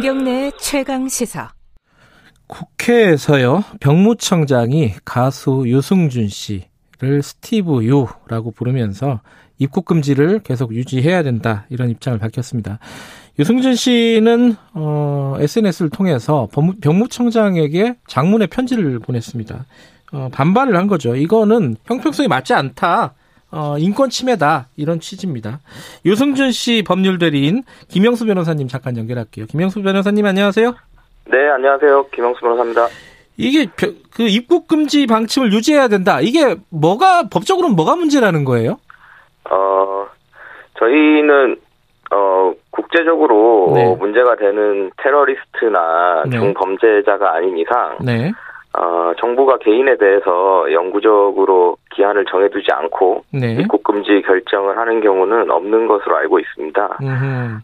김경래 최강 시사. 국회에서요 병무청장이 가수 유승준 씨를 스티브 유라고 부르면서 입국 금지를 계속 유지해야 된다 이런 입장을 밝혔습니다. 유승준 씨는 어, SNS를 통해서 병무청장에게 장문의 편지를 보냈습니다. 어, 반발을 한 거죠. 이거는 형평성이 맞지 않다. 어, 인권 침해다 이런 취지입니다. 유승준 씨 법률 대리인 김영수 변호사님 잠깐 연결할게요. 김영수 변호사님 안녕하세요. 네 안녕하세요 김영수 변호사입니다. 이게 그 입국 금지 방침을 유지해야 된다. 이게 뭐가 법적으로 뭐가 문제라는 거예요? 어 저희는 어 국제적으로 네. 문제가 되는 테러리스트나 네. 중범죄자가 아닌 이상 네. 어, 정부가 개인에 대해서 영구적으로 기한을 정해두지 않고 네. 입국 금지 결정을 하는 경우는 없는 것으로 알고 있습니다.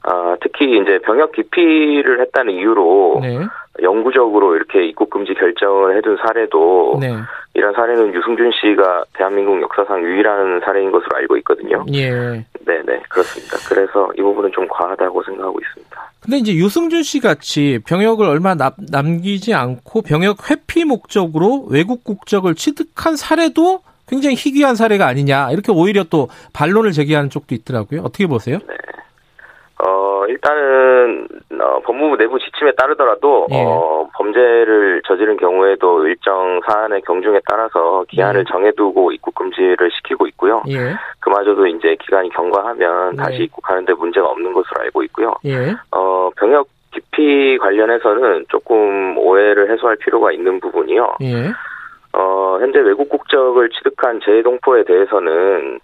어, 특히 이제 병역 기피를 했다는 이유로 네. 영구적으로 이렇게 입국 금지 결정을 해둔 사례도 네. 이런 사례는 유승준 씨가 대한민국 역사상 유일한 사례인 것으로 알고 있거든요. 예. 네네 그렇습니다. 그래서 이 부분은 좀 과하다고 생각하고 있습니다. 근데 이제 유승준 씨 같이 병역을 얼마 남, 남기지 않고 병역 회피 목적으로 외국 국적을 취득한 사례도 굉장히 희귀한 사례가 아니냐 이렇게 오히려 또 반론을 제기하는 쪽도 있더라고요. 어떻게 보세요? 네. 어, 일단은, 어, 법무부 내부 지침에 따르더라도, 예. 어, 범죄를 저지른 경우에도 일정 사안의 경중에 따라서 기한을 예. 정해두고 입국 금지를 시키고 있고요. 예. 그마저도 이제 기간이 경과하면 네. 다시 입국하는데 문제가 없는 것으로 알고 있고요. 예. 어, 병역 기피 관련해서는 조금 오해를 해소할 필요가 있는 부분이요. 예. 어, 현재 외국 국적을 취득한 재동포에 대해서는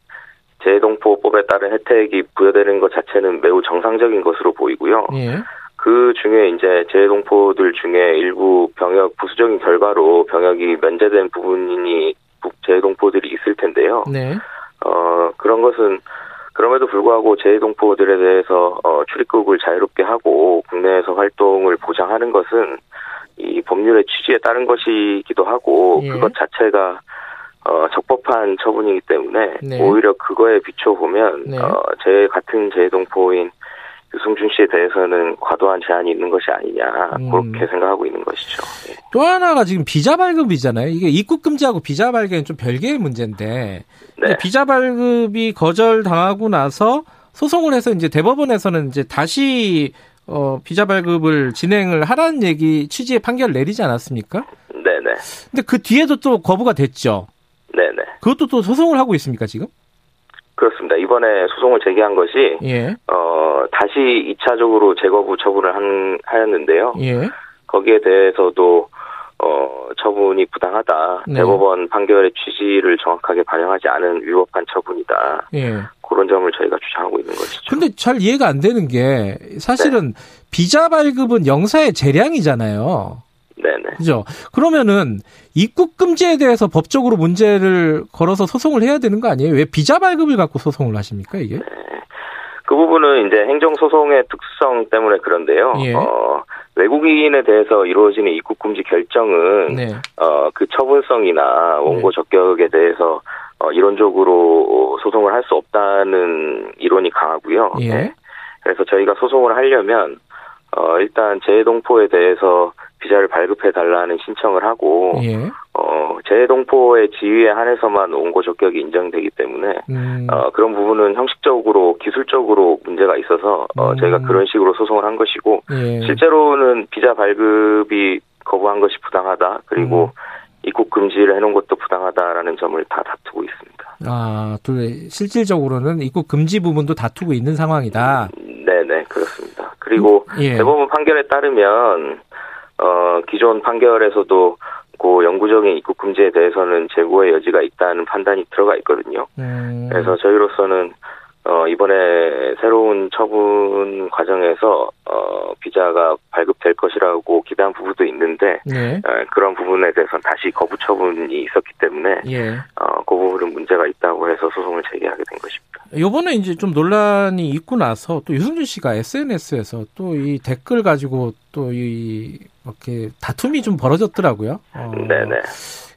재동포법에 따른 혜택이 부여되는 것 자체는 매우 정상적인 것으로 보이고요. 예. 그 중에 이제 재동포들 중에 일부 병역 부수적인 결과로 병역이 면제된 부분이 재동포들이 있을 텐데요. 네. 어 그런 것은 그럼에도 불구하고 재동포들에 대해서 어, 출입국을 자유롭게 하고 국내에서 활동을 보장하는 것은 이 법률의 취지에 따른 것이기도 하고 예. 그것 자체가 어, 적법한 처분이기 때문에 네. 오히려 그거에 비춰 보면 네. 어, 제 같은 재동포인 유승준 씨에 대해서는 과도한 제한이 있는 것이 아니냐 음. 그렇게 생각하고 있는 것이죠. 네. 또 하나가 지금 비자 발급이잖아요. 이게 입국 금지하고 비자 발급은 좀 별개의 문제인데 네. 비자 발급이 거절 당하고 나서 소송을 해서 이제 대법원에서는 이제 다시 어, 비자 발급을 진행을 하라는 얘기 취지의 판결을 내리지 않았습니까? 네네. 근데 그 뒤에도 또 거부가 됐죠. 그것도 또 소송을 하고 있습니까 지금? 그렇습니다. 이번에 소송을 제기한 것이 예. 어 다시 2차적으로 재거부 처분을 한 하였는데요. 예. 거기에 대해서도 어 처분이 부당하다. 네. 대법원 판결의 취지를 정확하게 반영하지 않은 위법한 처분이다. 예. 그런 점을 저희가 주장하고 있는 것이죠. 근데 잘 이해가 안 되는 게 사실은 네. 비자 발급은 영사의 재량이잖아요. 네네. 그죠? 그러면은 입국 금지에 대해서 법적으로 문제를 걸어서 소송을 해야 되는 거 아니에요? 왜 비자 발급을 갖고 소송을 하십니까, 이게? 네. 그 부분은 이제 행정 소송의 특성 때문에 그런데요. 예. 어, 외국인에 대해서 이루어지는 입국 금지 결정은 네. 어, 그 처분성이나 원고 네. 적격에 대해서 어, 이론적으로 소송을 할 수 없다는 이론이 강하고요. 예. 네. 그래서 저희가 소송을 하려면 어, 일단 재동포에 대해서 비자를 발급해 달라는 신청을 하고 예. 어 재동포의 지위에 한해서만 원고 적격이 인정되기 때문에 음. 어 그런 부분은 형식적으로 기술적으로 문제가 있어서 어 음. 저희가 그런 식으로 소송을 한 것이고 예. 실제로는 비자 발급이 거부한 것이 부당하다 그리고 음. 입국 금지를 해놓은 것도 부당하다라는 점을 다 다투고 있습니다. 아, 또 실질적으로는 입국 금지 부분도 다투고 있는 상황이다. 네 네 그렇습니다. 그리고 예. 대법원 판결에 따르면 어, 기존 판결에서도 그 영구적인 입국 금지에 대해서는 재고의 여지가 있다는 판단이 들어가 있거든요. 음. 그래서 저희로서는 어, 이번에 새로운 처분 과정에서, 어, 비자가 발급될 것이라고 기대한 부분도 있는데, 네. 어, 그런 부분에 대해서는 다시 거부 처분이 있었기 때문에, 예. 어, 그 부분은 문제가 있다고 해서 소송을 제기하게 된 것입니다. 요번에 이제 좀 논란이 있고 나서 또 유승준 씨가 SNS에서 또 이 댓글 가지고 또 이 이렇게 다툼이 좀 벌어졌더라고요. 어, 네네.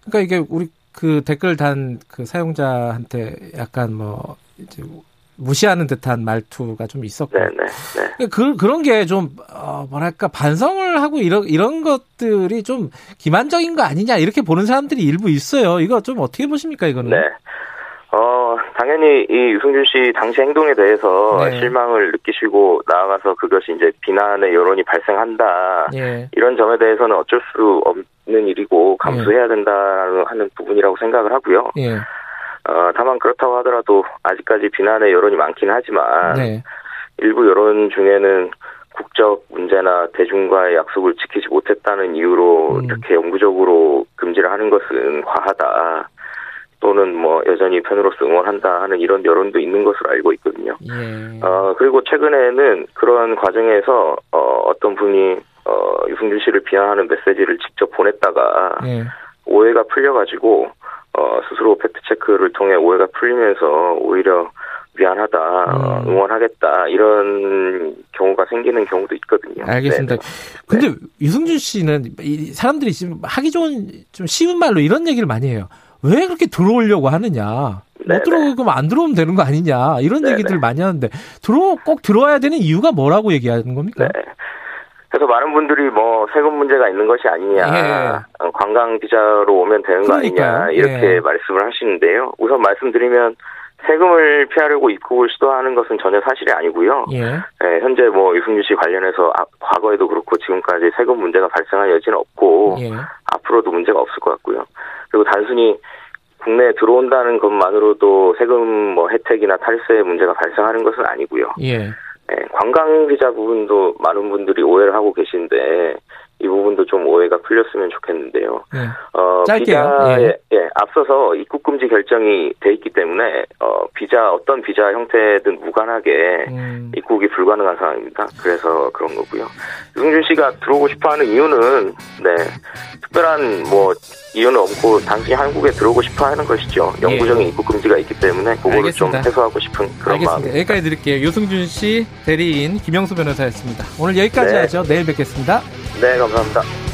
그러니까 이게 우리 그 댓글 단 그 사용자한테 약간 뭐 이제 무시하는 듯한 말투가 좀 있었고. 네네. 네. 그, 그런 게 좀, 어, 뭐랄까, 반성을 하고 이런, 이런 것들이 좀 기만적인 거 아니냐, 이렇게 보는 사람들이 일부 있어요. 이거 좀 어떻게 보십니까, 이거는? 네. 어, 당연히 이 유승준 씨 당시 행동에 대해서 네. 실망을 느끼시고 나아가서 그것이 이제 비난의 여론이 발생한다. 예. 이런 점에 대해서는 어쩔 수 없는 일이고 감수해야 된다는 하는 부분이라고 생각을 하고요. 예. 어, 다만 그렇다고 하더라도 아직까지 비난의 여론이 많긴 하지만 네. 일부 여론 중에는 국적 문제나 대중과의 약속을 지키지 못했다는 이유로 음. 이렇게 영구적으로 금지를 하는 것은 과하다. 또는 뭐 여전히 팬으로서 응원한다 하는 이런 여론도 있는 것으로 알고 있거든요. 예. 어, 그리고 최근에는 그런 과정에서 어, 어떤 분이 어, 유승준 씨를 비난하는 메시지를 직접 보냈다가 예. 오해가 풀려가지고 어, 스스로 팩트 체크를 통해 오해가 풀리면서 오히려 미안하다, 어, 음. 응원하겠다 이런 경우가 생기는 경우도 있거든요. 알겠습니다. 네. 근데 유승준 씨는 이 사람들이 지금 하기 좋은 좀 쉬운 말로 이런 얘기를 많이 해요. 왜 그렇게 들어오려고 하느냐? 못 네네. 들어오면 안 들어오면 되는 거 아니냐? 이런 네네. 얘기들 많이 하는데 들어 꼭 들어와야 되는 이유가 뭐라고 얘기하는 겁니까? 네. 그래서 많은 분들이 뭐 세금 문제가 있는 것이 아니냐, 예. 어, 관광 비자로 오면 되는 거 그러니까요. 아니냐 이렇게 예. 말씀을 하시는데요. 우선 말씀드리면 세금을 피하려고 입국을 시도하는 것은 전혀 사실이 아니고요. 예. 예, 현재 뭐 유승준 씨 관련해서 아, 과거에도 그렇고 지금까지 세금 문제가 발생할 여지는 없고 예. 앞으로도 문제가 없을 것 같고요. 그리고 단순히 국내에 들어온다는 것만으로도 세금 뭐 혜택이나 탈세 문제가 발생하는 것은 아니고요. 예. 예, 관광 비자 부분도 많은 분들이 오해를 하고 계신데 이 부분도 좀 오해가 풀렸으면 좋겠는데요. 예. 어, 짧게요. 비자에 예, 앞서서 입국 금지 결정이 돼 있기 때문에 어, 비자 어떤 비자 형태든 무관하게 음. 입국이 불가능한 상황입니다. 그래서 그런 거고요. 유승준 씨가 들어오고 싶어하는 이유는 네 특별한 뭐 이유는 없고 단순히 한국에 들어오고 싶어하는 것이죠. 영구적인 입국 금지가 있기 때문에 그거를 좀 예. 알겠습니다. 해소하고 싶은 그런 알겠습니다. 마음입니다. 여기까지 드릴게요. 유승준 씨 대리인 김영수 변호사였습니다. 오늘 여기까지 네. 하죠. 내일 뵙겠습니다. 네, 감사합니다.